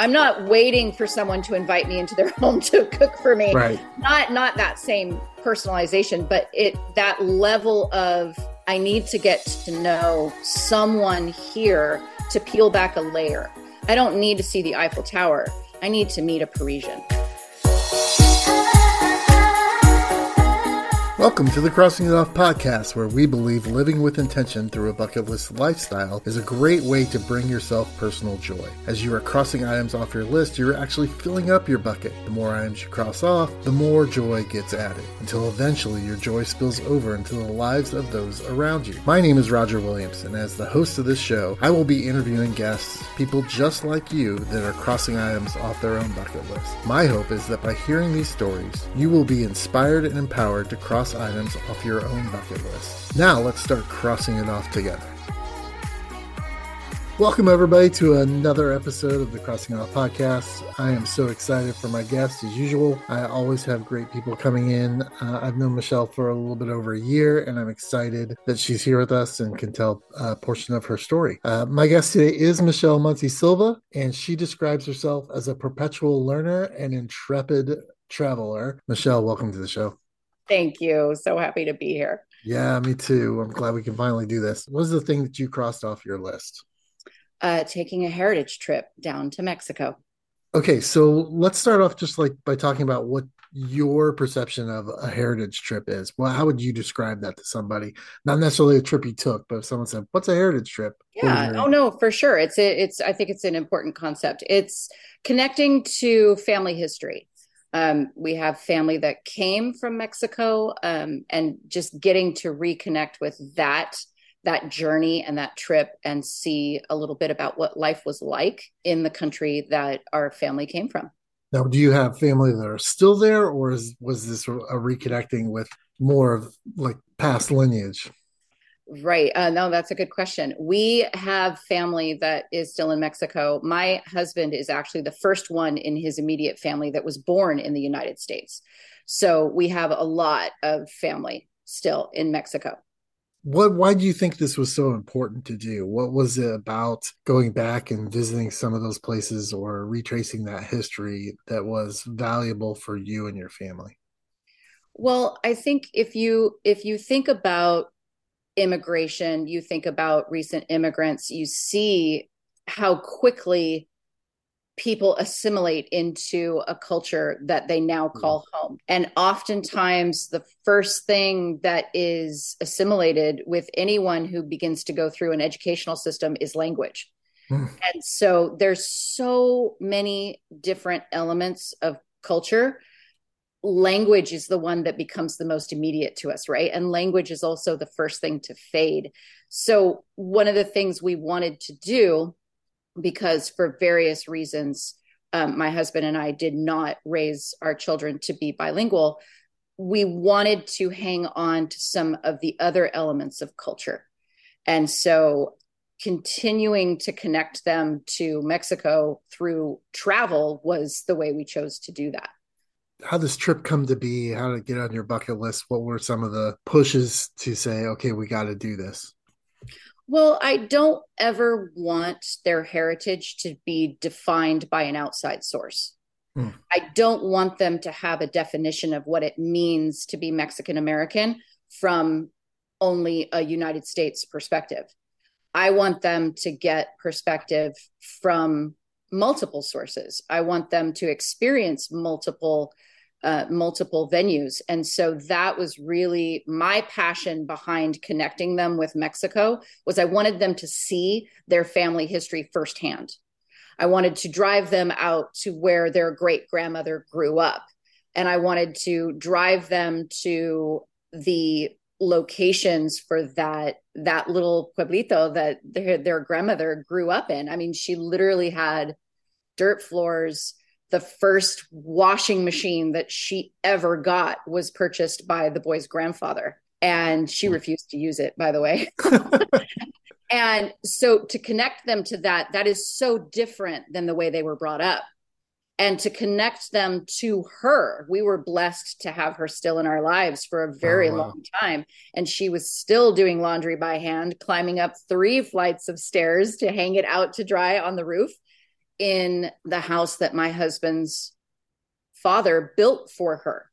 I'm not waiting for someone to invite me into their home to cook for me. Right. Not not that same personalization, but it that level of I need to get to know someone here to peel back a layer. I don't need to see the Eiffel Tower. I need to meet a Parisian. Welcome to the Crossing It Off podcast, where we believe living with intention through a bucket list lifestyle is a great way to bring yourself personal joy. As you are crossing items off your list, you're actually filling up your bucket. The more items you cross off, the more joy gets added, until eventually your joy spills over into the lives of those around you. My name is Roger Williams, and as the host of this show, I will be interviewing guests, people just like you that are crossing items off their own bucket list. My hope is that by hearing these stories, you will be inspired and empowered to cross items off your own bucket list. Now let's start crossing it off together. Welcome, everybody, to another episode of the Crossing Off podcast. I am so excited for my guests as usual. I always have great people coming in. Uh, I've known Michelle for a little bit over a year, and I'm excited that she's here with us and can tell a portion of her story. Uh, my guest today is Michelle Muncy Silva, and she describes herself as a perpetual learner and intrepid traveler. Michelle, welcome to the show. Thank you. So happy to be here. Yeah, me too. I'm glad we can finally do this. What was the thing that you crossed off your list? Uh, taking a heritage trip down to Mexico. Okay, so let's start off just like by talking about what your perception of a heritage trip is. Well, how would you describe that to somebody? Not necessarily a trip you took, but if someone said, "What's a heritage trip?" Yeah. Oh no, for sure. It's a, it's. I think it's an important concept. It's connecting to family history. Um, we have family that came from Mexico, um, and just getting to reconnect with that that journey and that trip and see a little bit about what life was like in the country that our family came from. Now, do you have family that are still there, or is, was this a reconnecting with more of like past lineage? Right. Uh, no, that's a good question. We have family that is still in Mexico. My husband is actually the first one in his immediate family that was born in the United States. So we have a lot of family still in Mexico. What? Why do you think this was so important to do? What was it about going back and visiting some of those places or retracing that history that was valuable for you and your family? Well, I think if you if you think about immigration, you think about recent immigrants, you see how quickly people assimilate into a culture that they now mm. call home. And oftentimes, the first thing that is assimilated with anyone who begins to go through an educational system is language. Mm. And so there's so many different elements of culture language is the one that becomes the most immediate to us, right? And language is also the first thing to fade. So, one of the things we wanted to do, because for various reasons, um, my husband and I did not raise our children to be bilingual, we wanted to hang on to some of the other elements of culture. And so, continuing to connect them to Mexico through travel was the way we chose to do that how this trip come to be? How to get on your bucket list? What were some of the pushes to say okay we got to do this well i don't ever want their heritage to be defined by an outside source. Hmm. i don't want them to have a definition of what it means to be mexican american from only a united states perspective. I want them to get perspective from multiple sources. I want them to experience multiple uh, multiple venues. And so that was really my passion behind connecting them with Mexico was I wanted them to see their family history firsthand. I wanted to drive them out to where their great grandmother grew up. And I wanted to drive them to the locations for that that little pueblito that their, their grandmother grew up in. I mean, she literally had dirt floors, the first washing machine that she ever got was purchased by the boy's grandfather. And she hmm. refused to use it by the way. And so to connect them to that that is so different than the way they were brought up. And to connect them to her we were blessed to have her still in our lives for a very oh, wow. long time. And she was still doing laundry by hand climbing up three flights of stairs to hang it out to dry on the roof in the house that my husband's father built for her.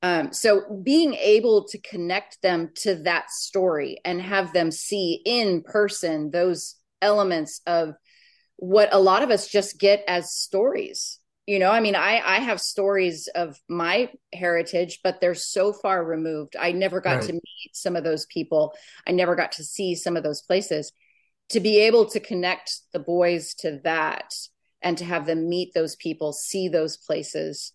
Um, so being able to connect them to that story and have them see in person those elements of what a lot of us just get as stories you know i mean i i have stories of my heritage but they're so far removed i never got right. to meet some of those people i never got to see some of those places to be able to connect the boys to that and to have them meet those people see those places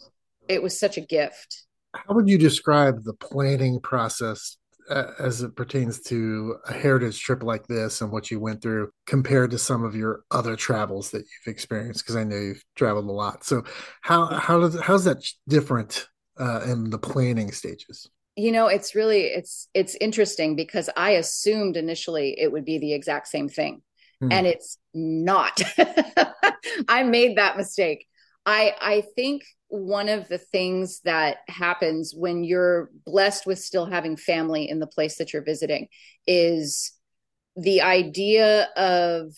it was such a gift. How would you describe the planning process uh, as it pertains to a heritage trip like this and what you went through compared to some of your other travels that you've experienced? Because i know you've traveled a lot. So how how does how's that different uh, in the planning stages you know it's really it's it's interesting because i assumed initially it would be the exact same thing. Hmm. and it's not. I made that mistake. I i think one of the things that happens when you're blessed with still having family in the place that you're visiting is the idea of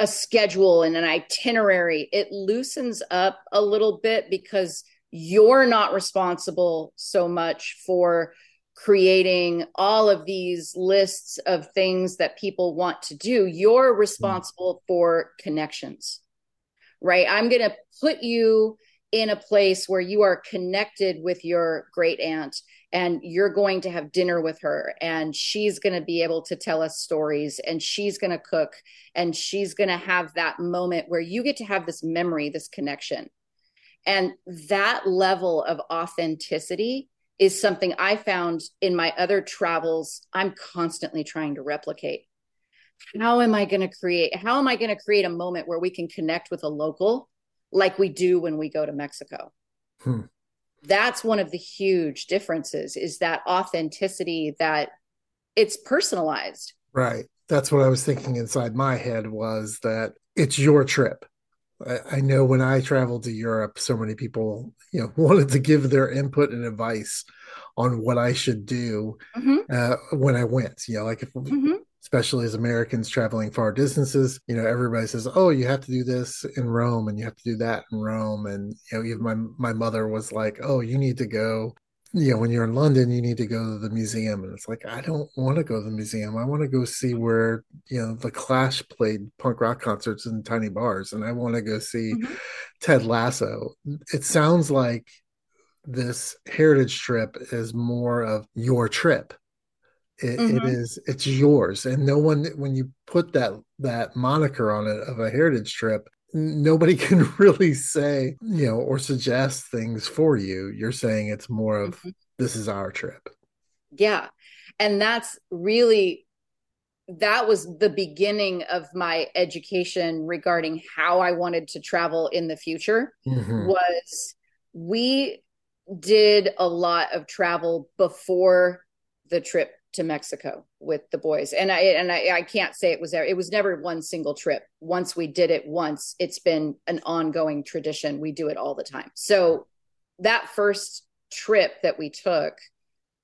a schedule and an itinerary. It loosens up a little bit because you're not responsible so much for creating all of these lists of things that people want to do. You're responsible mm. for connections right? I'm going to put you in a place where you are connected with your great aunt and you're going to have dinner with her and she's going to be able to tell us stories and she's going to cook and she's going to have that moment where you get to have this memory this connection and that level of authenticity is something i found in my other travels i'm constantly trying to replicate how am i going to create how am i going to create a moment where we can connect with a local like we do when we go to Mexico. Hmm. That's one of the huge differences is that authenticity that it's personalized. Right. That's what I was thinking inside my head was that it's your trip. I, know when I traveled to Europe, so many people, you know, wanted to give their input and advice on what I should do mm-hmm. uh, when I went. You know, like if mm-hmm especially as Americans traveling far distances. You know, everybody says, "Oh, you have to do this in Rome, and you have to do that in Rome." And you know, even my my mother was like, "Oh, you need to go." You know, when you're in London, you need to go to the museum, and it's like I don't want to go to the museum. I want to go see where you know the Clash played punk rock concerts in tiny bars, and I want to go see mm-hmm. Ted Lasso. It sounds like this heritage trip is more of your trip it, mm-hmm. it is it's yours and no one when you put that that moniker on it of a heritage trip nobody can really say you know or suggest things for you you're saying it's more of mm-hmm. this is our trip yeah and that's really that was the beginning of my education regarding how i wanted to travel in the future mm-hmm. was we did a lot of travel before the trip to Mexico with the boys. And I and I, I can't say it was there. It was never one single trip. Once we did it once, it's been an ongoing tradition. We do it all the time. So that first trip that we took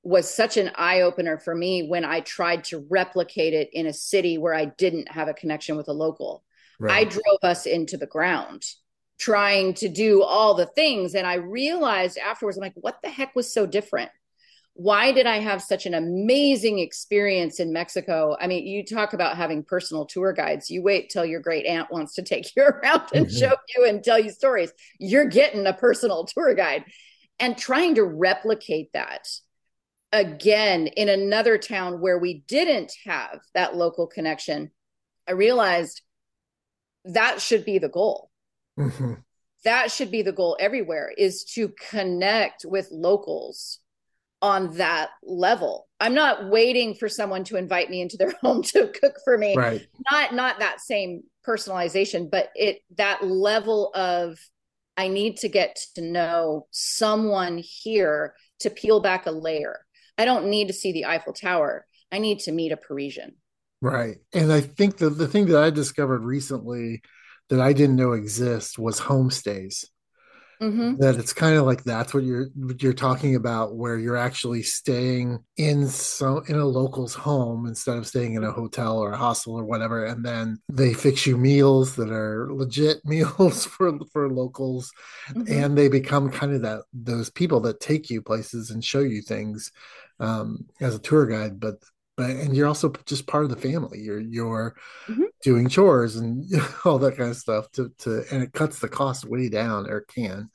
was such an eye opener for me when I tried to replicate it in a city where I didn't have a connection with a local. Right. I drove us into the ground trying to do all the things. And I realized afterwards, I'm like, what the heck was so different? Why did I have such an amazing experience in Mexico? I mean, you talk about having personal tour guides. You wait till your great aunt wants to take you around and mm-hmm. show you and tell you stories. You're getting a personal tour guide and trying to replicate that again in another town where we didn't have that local connection. I realized that should be the goal. Mm-hmm. That should be the goal everywhere is to connect with locals on that level. I'm not waiting for someone to invite me into their home to cook for me. Right. Not not that same personalization, but it that level of I need to get to know someone here to peel back a layer. I don't need to see the Eiffel Tower. I need to meet a Parisian. Right. And I think the the thing that I discovered recently that I didn't know exist was homestays Mm-hmm. That it's kind of like that's what you're you're talking about, where you're actually staying in so in a local's home instead of staying in a hotel or a hostel or whatever, and then they fix you meals that are legit meals for for locals, mm-hmm. and they become kind of that those people that take you places and show you things um, as a tour guide, but but and you're also just part of the family. You're you're mm-hmm. doing chores and all that kind of stuff to to and it cuts the cost way down or can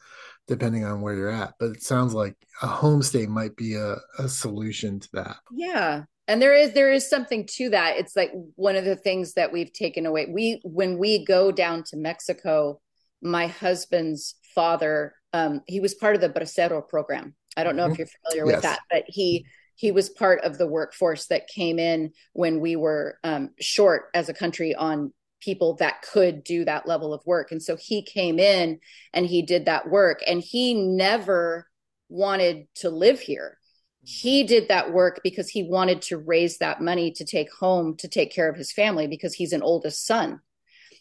depending on where you're at. But it sounds like a homestay might be a, a solution to that. Yeah. And there is there is something to that. It's like one of the things that we've taken away. We when we go down to Mexico, my husband's father, um, he was part of the Bracero program. I don't know mm-hmm. if you're familiar yes. with that, but he he was part of the workforce that came in when we were um, short as a country on people that could do that level of work. And so he came in and he did that work and he never wanted to live here. He did that work because he wanted to raise that money to take home to take care of his family because he's an oldest son.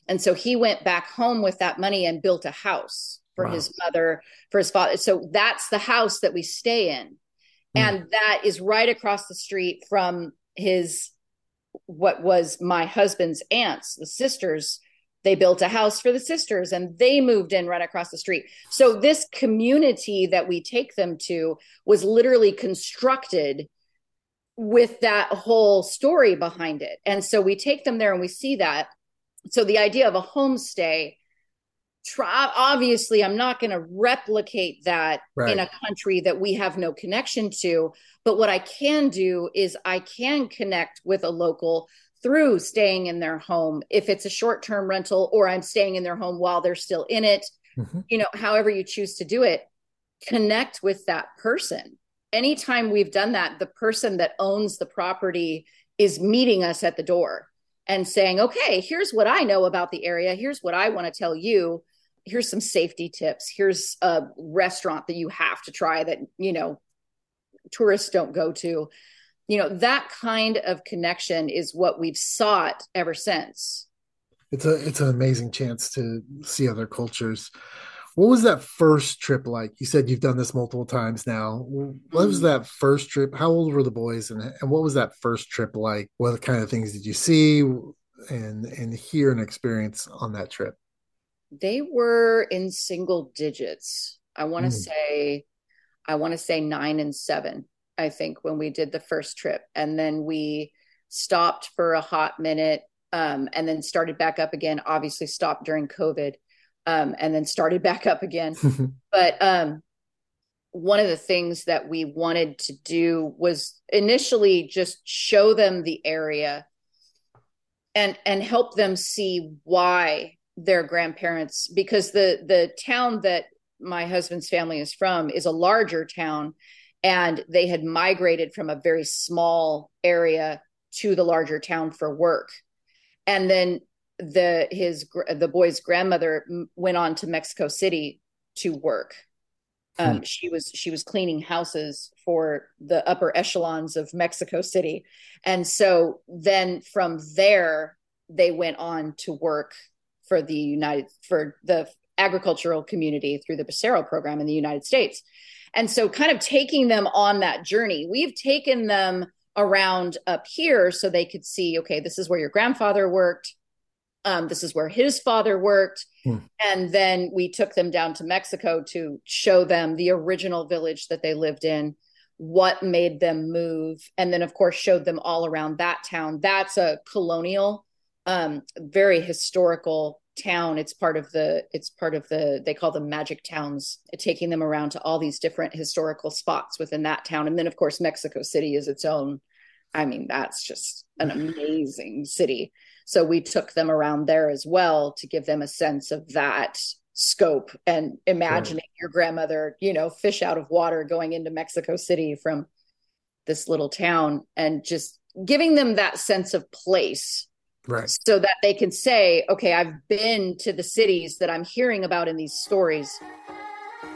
And so he went back home with that money and built a house for wow. his mother, for his father. So that's the house that we stay in. Mm. and that is right across the street from his what was my husband's aunts the sisters. They built a house for the sisters and they moved in right across the street. So this community that we take them to was literally constructed with that whole story behind it. And so we take them there and we see that. So the idea of a homestay try obviously i'm not going to replicate that right. in a country that we have no connection to but what i can do is i can connect with a local through staying in their home if it's a short-term rental or i'm staying in their home while they're still in it mm-hmm. you know however you choose to do it connect with that person anytime we've done that the person that owns the property is meeting us at the door and saying, okay, here's what I know about the area. Here's what I want to tell you here's some safety tips. Here's a restaurant that you have to try that you know tourists don't go to. You know that kind of connection is what we've sought ever since. It's a it's an amazing chance to see other cultures. What was that first trip like? You said you've done this multiple times now. What was mm. that first trip? How old were the boys and, and what was that first trip like? What kind of things did you see and and hear and experience on that trip they were in single digits. I want to mm. say, I want to say nine and seven, I think, when we did the first trip. And then we stopped for a hot minute um, and then started back up again. Obviously, stopped during COVID um, and then started back up again. but um, one of the things that we wanted to do was initially just show them the area and and help them see why their grandparents because the the town that my husband's family is from is a larger town and they had migrated from a very small area to the larger town for work. And then the his the boy's grandmother went on to Mexico City to work. Um, hmm. she was she was cleaning houses for the upper echelons of Mexico City. And so then from there they went on to work for the United for the agricultural community through the Bracero program in the United States. And so kind of taking them on that journey. We've taken them around up here so they could see, okay, this is where your grandfather worked. Um, this is where his father worked. Hmm. And then we took them down to Mexico to show them the original village that they lived in, what made them move. And then, of course, showed them all around that town. That's a colonial um, very historical town. It's part of the it's part of the they call them magic towns taking them around to all these different historical spots within that town. And then of course mexico city is its own. I mean that's just an amazing city. So we took them around there as well to give them a sense of that scope and imagining your grandmother you know fish out of water going into mexico city from this little town and just giving them that sense of place right. So that they can say okay i've been to the cities that i'm hearing about in these stories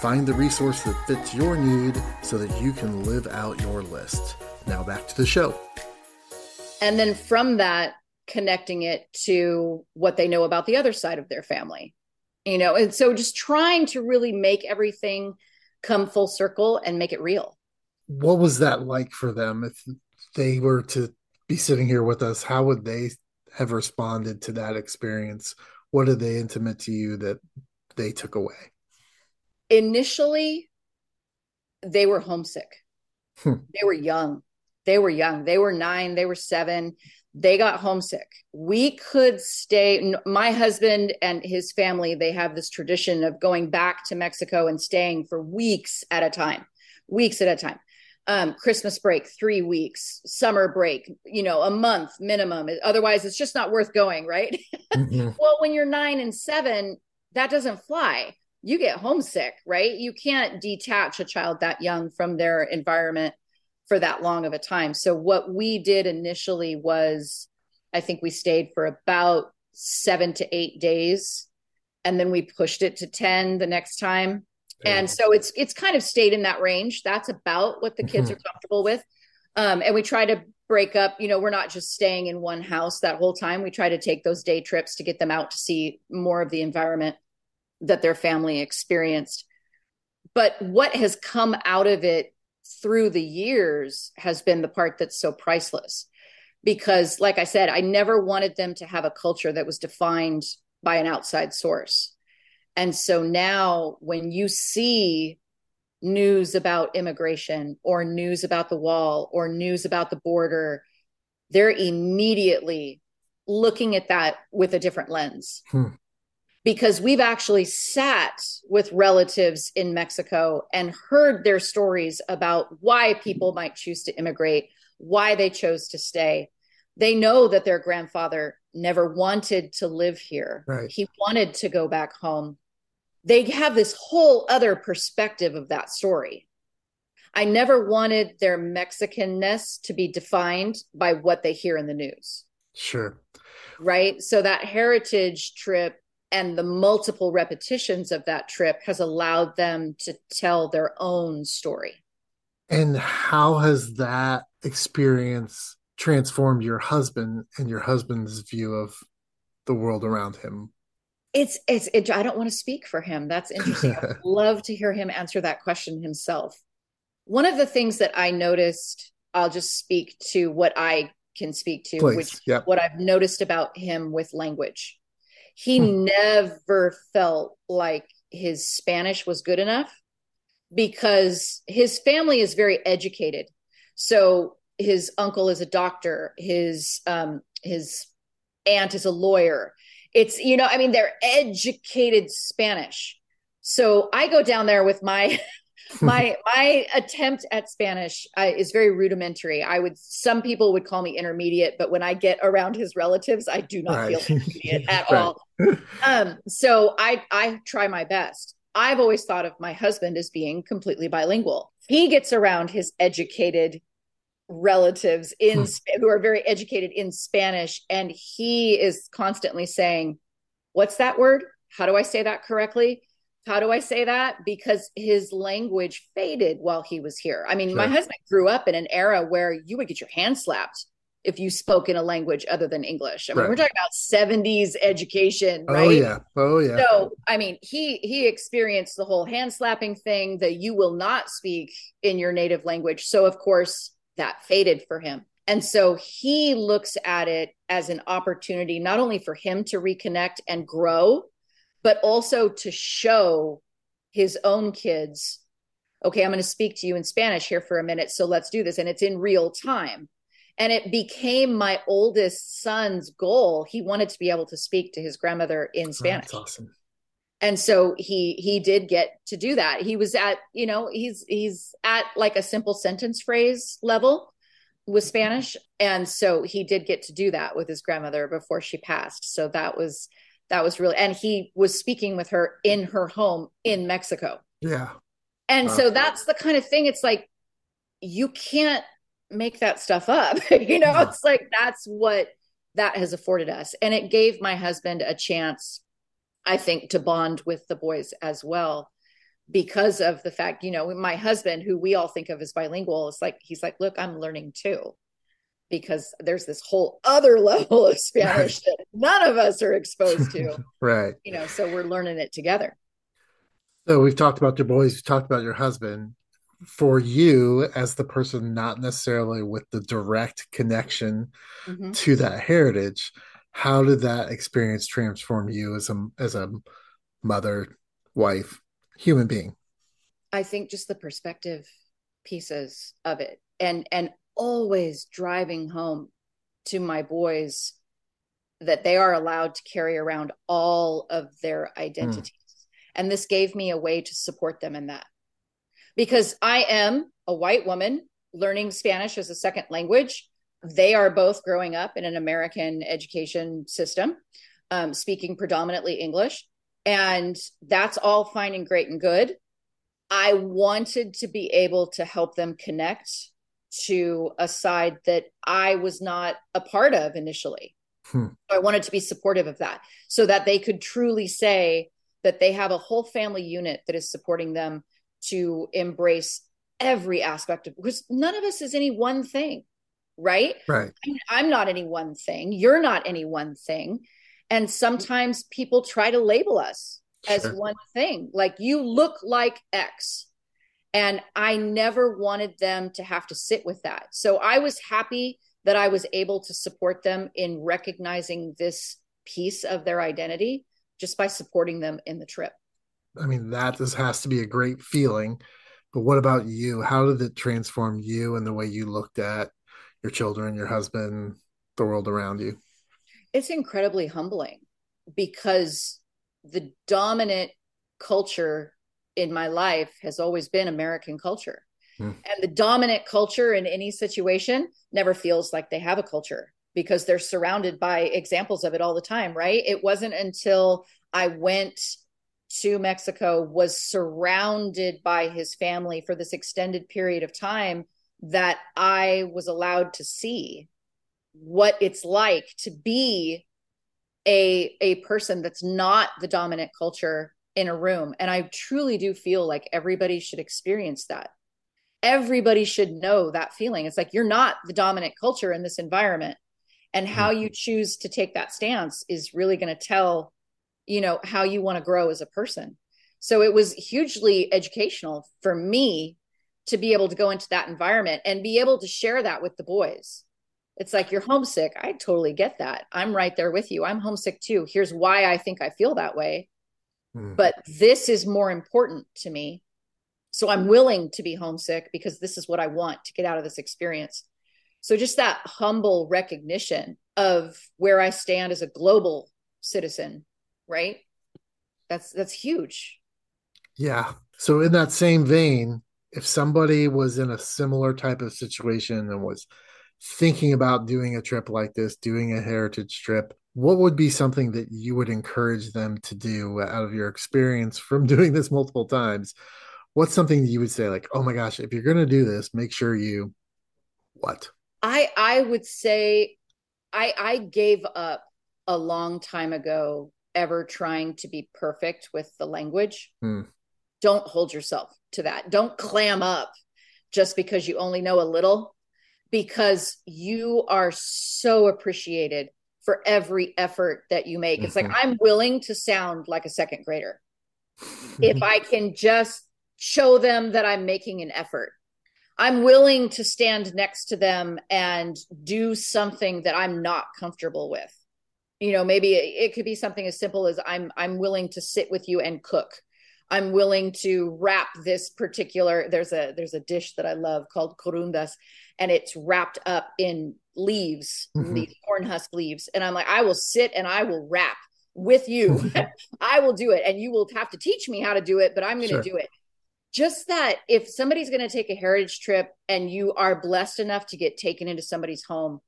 Find the resource that fits your need so that you can live out your list. Now back to the show. And then from that, connecting it to what they know about the other side of their family. You know, and so just trying to really make everything come full circle and make it real. What was that like for them if they were to be sitting here with us? How would they have responded to that experience? What are they intimate to you that they took away? Initially they were homesick. Hmm. They were young. They were young. They were nine, they were seven. They got homesick. We could stay. My husband and his family, they have this tradition of going back to Mexico and staying for weeks at a time, weeks at a time. Um, Christmas break, three weeks, summer break, you know, a month minimum. Otherwise, it's just not worth going, right? Mm-hmm. well, when you're nine and seven, that doesn't fly you get homesick, right? You can't detach a child that young from their environment for that long of a time. So what we did initially was I think we stayed for about 7 to 8 days and then we pushed it to 10 the next time. Yeah. And so it's it's kind of stayed in that range. That's about what the kids mm-hmm. are comfortable with. Um, and we try to break up, you know, we're not just staying in one house that whole time. We try to take those day trips to get them out to see more of the environment that their family experienced. But what has come out of it through the years has been the part that's so priceless. Because, like I said, I never wanted them to have a culture that was defined by an outside source. And so now, when you see news about immigration or news about the wall or news about the border, they're immediately looking at that with a different lens. Hmm because we've actually sat with relatives in Mexico and heard their stories about why people might choose to immigrate, why they chose to stay. They know that their grandfather never wanted to live here. Right. He wanted to go back home. They have this whole other perspective of that story. I never wanted their Mexicanness to be defined by what they hear in the news. Sure. Right. So that heritage trip and the multiple repetitions of that trip has allowed them to tell their own story. And how has that experience transformed your husband and your husband's view of the world around him? It's it's it, I don't want to speak for him. That's interesting. I'd love to hear him answer that question himself. One of the things that I noticed, I'll just speak to what I can speak to, Please. which yep. what I've noticed about him with language he hmm. never felt like his Spanish was good enough because his family is very educated. So his uncle is a doctor, his um, his aunt is a lawyer. It's you know, I mean, they're educated Spanish. So I go down there with my my my attempt at Spanish uh, is very rudimentary. I would some people would call me intermediate, but when I get around his relatives, I do not right. feel intermediate at right. all. Um, so I I try my best. I've always thought of my husband as being completely bilingual. He gets around his educated relatives in hmm. who are very educated in Spanish, and he is constantly saying, "What's that word? How do I say that correctly?" How do I say that? Because his language faded while he was here. I mean, sure. my husband grew up in an era where you would get your hand slapped if you spoke in a language other than English. I mean, right. we're talking about 70s education, oh, right? Oh yeah. Oh yeah. So, I mean, he he experienced the whole hand slapping thing that you will not speak in your native language. So, of course, that faded for him. And so he looks at it as an opportunity not only for him to reconnect and grow, but also to show his own kids okay i'm going to speak to you in spanish here for a minute so let's do this and it's in real time. And it became my oldest son's goal. He wanted to be able to speak to his grandmother in spanish. that's awesome. And so he he did get to do that. He was at you know he's he's at like a simple sentence phrase level with spanish and so he did get to do that with his grandmother before she passed. So that was that was really and he was speaking with her in her home in mexico. Yeah. And uh, so that's the kind of thing it's like you can't make that stuff up you know? It's like that's what that has afforded us. And it gave my husband a chance I think, to bond with the boys as well because of the fact, you know, my husband, who we all think of as bilingual, is like, he's like, look, I'm learning too. Because there's this whole other level of Spanish right. that none of us are exposed to. right. You know, so we're learning it together. So we've talked about your boys, we've talked about your husband. For you, as the person not necessarily with the direct connection mm-hmm. to that heritage, how did that experience transform you as a as a mother wife human being i think just the perspective pieces of it and and always driving home to my boys that they are allowed to carry around all of their identities mm. and this gave me a way to support them in that because i am a white woman learning spanish as a second language they are both growing up in an American education system, um, speaking predominantly English. And that's all fine and great and good. I wanted to be able to help them connect to a side that I was not a part of initially. Hmm. I wanted to be supportive of that so that they could truly say that they have a whole family unit that is supporting them to embrace every aspect of because none of us is any one thing right? Right. I'm not any one thing. You're not any one thing. And sometimes people try to label us sure. as one thing, like you look like X. And I never wanted them to have to sit with that. So I was happy that I was able to support them in recognizing this piece of their identity just by supporting them in the trip. I mean, that this has to be a great feeling. But what about you? How did it transform you and the way you looked at your children, your husband, the world around you? It's incredibly humbling because the dominant culture in my life has always been American culture. Mm. And the dominant culture in any situation never feels like they have a culture because they're surrounded by examples of it all the time, right? It wasn't until I went to Mexico, was surrounded by his family for this extended period of time that I was allowed to see what it's like to be a a person that's not the dominant culture in a room and I truly do feel like everybody should experience that. Everybody should know that feeling. It's like you're not the dominant culture in this environment and how mm-hmm. you choose to take that stance is really going to tell you know how you want to grow as a person. So it was hugely educational for me to be able to go into that environment and be able to share that with the boys. It's like you're homesick. I totally get that. I'm right there with you. I'm homesick too. Here's why I think I feel that way. Mm. But this is more important to me. So I'm willing to be homesick because this is what I want to get out of this experience. So just that humble recognition of where I stand as a global citizen, right? That's that's huge. Yeah. So in that same vein, if somebody was in a similar type of situation and was thinking about doing a trip like this, doing a heritage trip, what would be something that you would encourage them to do out of your experience from doing this multiple times? What's something that you would say, like, oh my gosh, if you're going to do this, make sure you what? I I would say I I gave up a long time ago ever trying to be perfect with the language. Hmm. Don't hold yourself to that. Don't clam up just because you only know a little, because you are so appreciated for every effort that you make. Mm-hmm. It's like, mm-hmm. I'm willing to sound like a second grader if I can just show them that I'm making an effort. I'm willing to stand next to them and do something that I'm not comfortable with. You know, maybe it could be something as simple as I'm I'm willing to sit with you and cook I'm willing to wrap this particular there's a there's a dish that I love called corundas and it's wrapped up in leaves, mm-hmm. these corn husk leaves. And I'm like, I will sit and I will wrap with you. I will do it. And you will have to teach me how to do it, but I'm going to sure. do it. Just that if somebody's going to take a heritage trip and you are blessed enough to get taken into somebody's home,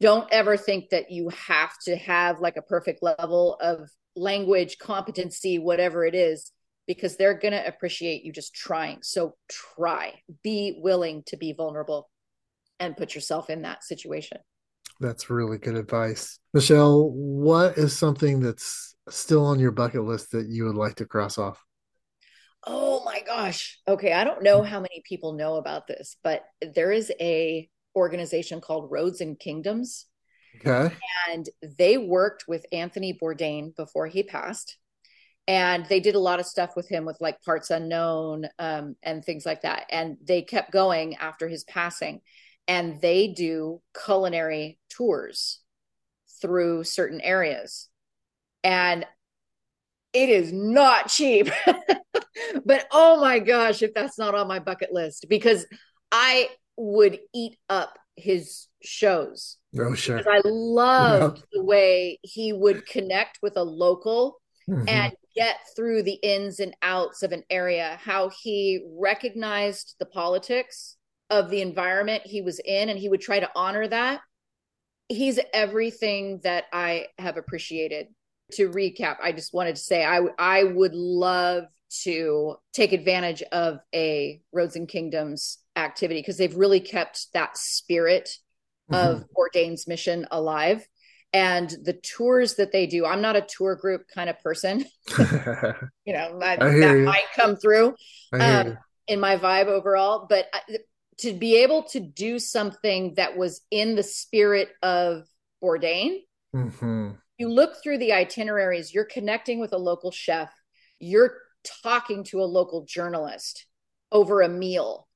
don't ever think that you have to have like a perfect level of language, competency, whatever it is, because they're going to appreciate you just trying. So try, be willing to be vulnerable and put yourself in that situation. That's really good advice. Michelle, what is something that's still on your bucket list that you would like to cross off? Oh my gosh. Okay, I don't know how many people know about this, but there is a organization called Roads and Kingdoms. Okay. And they worked with Anthony Bourdain before he passed. And they did a lot of stuff with him with like parts unknown um, and things like that. And they kept going after his passing and they do culinary tours through certain areas. And it is not cheap. but oh my gosh, if that's not on my bucket list, because I would eat up his shows. Oh, sure. Because I loved yeah. the way he would connect with a local mm-hmm. and get through the ins and outs of an area, how he recognized the politics of the environment he was in and he would try to honor that he's everything that i have appreciated to recap i just wanted to say i i would love to take advantage of a roads and kingdoms activity because they've really kept that spirit mm-hmm. of Bourdain's mission alive and the tours that they do i'm not a tour group kind of person you know that, that you. might come through um, in my vibe overall but I, to be able to do something that was in the spirit of Bourdain. Mm-hmm. You look through the itineraries, you're connecting with a local chef, you're talking to a local journalist over a meal.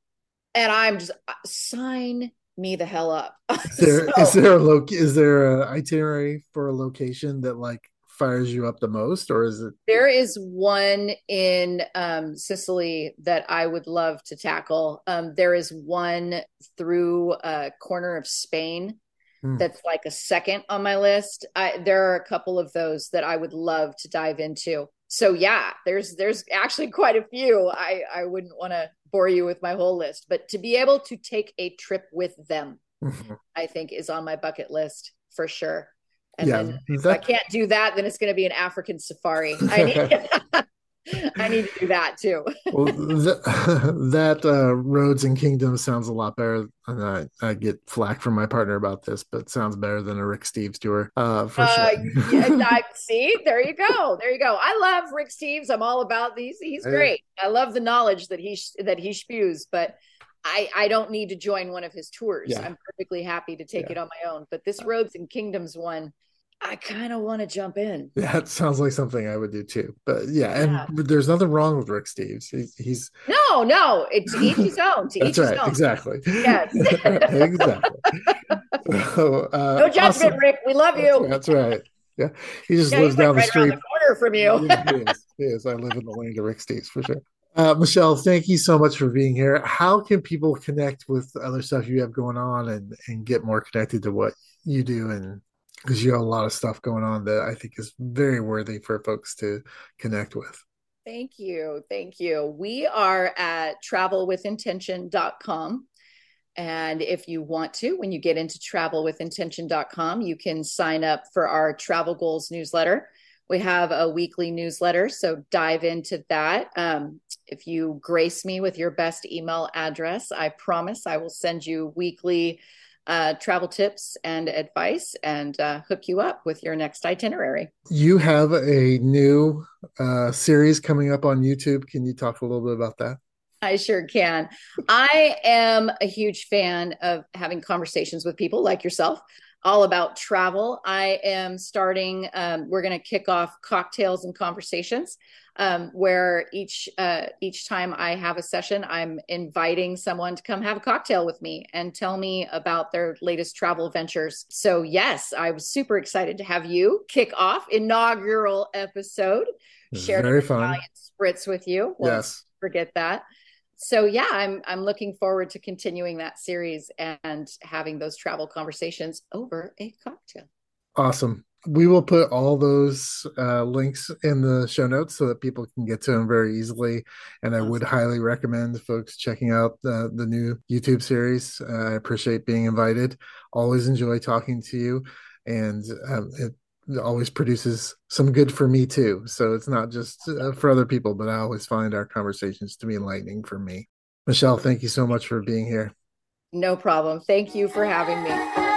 And I'm just uh, sign me the hell up. Is there, so, is there a lo- is there a itinerary for a location that like fires you up the most or is it? There is one in um, sicily that i would love to tackle. Um, there is one through a corner of spain hmm. that's like a second on my list. I, there are a couple of those that i would love to dive into. So yeah there's there's actually quite a few. I i wouldn't want to bore you with my whole list but to be able to take a trip with them mm-hmm. i think is on my bucket list for sure and yeah, then if that... I can't do that, then it's going to be an African safari. I need, I need to do that too. well, that, that uh, Roads and Kingdoms sounds a lot better. I, I, get flack from my partner about this, but sounds better than a Rick Steves tour uh, for uh, sure. yeah, I, see, there you go, there you go. I love Rick Steves. I'm all about these. He's great. I love the knowledge that he that he spews, but I, I don't need to join one of his tours. Yeah. I'm perfectly happy to take yeah. it on my own. But this Roads and Kingdoms one, I kind of want to jump in. That sounds like something I would do too. But yeah, yeah. and there's nothing wrong with Rick Steves. He's, he's... no, no. It's each his own. To That's right. Own. Exactly. Yes. exactly. So, uh, no judgment, awesome. Rick. We love you. That's, right. Yeah, he just yeah, lives down the street. The corner from you. he, is, he is. I live in the lane of Rick Steves for sure. Uh, Michelle, thank you so much for being here. How can people connect with other stuff you have going on and, and get more connected to what you do and because you have a lot of stuff going on that I think is very worthy for folks to connect with. Thank you. Thank you. We are at travelwithintention.com. And if you want to, when you get into travelwithintention.com, you can sign up for our travel goals newsletter. We have a weekly newsletter, so dive into that. Um, if you grace me with your best email address, I promise I will send you weekly uh, travel tips and advice and uh, hook you up with your next itinerary. You have a new uh, series coming up on YouTube. Can you talk a little bit about that? I sure can. I am a huge fan of having conversations with people like yourself all about travel. I am starting, um, we're going to kick off cocktails and conversations um, where each uh, each time I have a session, I'm inviting someone to come have a cocktail with me and tell me about their latest travel ventures. So yes, I was super excited to have you kick off inaugural episode. Share Very fun. Italian spritz with you. Well, yes, forget that. So yeah, I'm I'm looking forward to continuing that series and having those travel conversations over a cocktail. Awesome. We will put all those uh, links in the show notes so that people can get to them very easily. And I would highly recommend folks checking out the, the new YouTube series. Uh, I appreciate being invited. Always enjoy talking to you. And um, it always produces some good for me too. So it's not just uh, for other people, but I always find our conversations to be enlightening for me. Michelle, thank you so much for being here. No problem. Thank you for having me.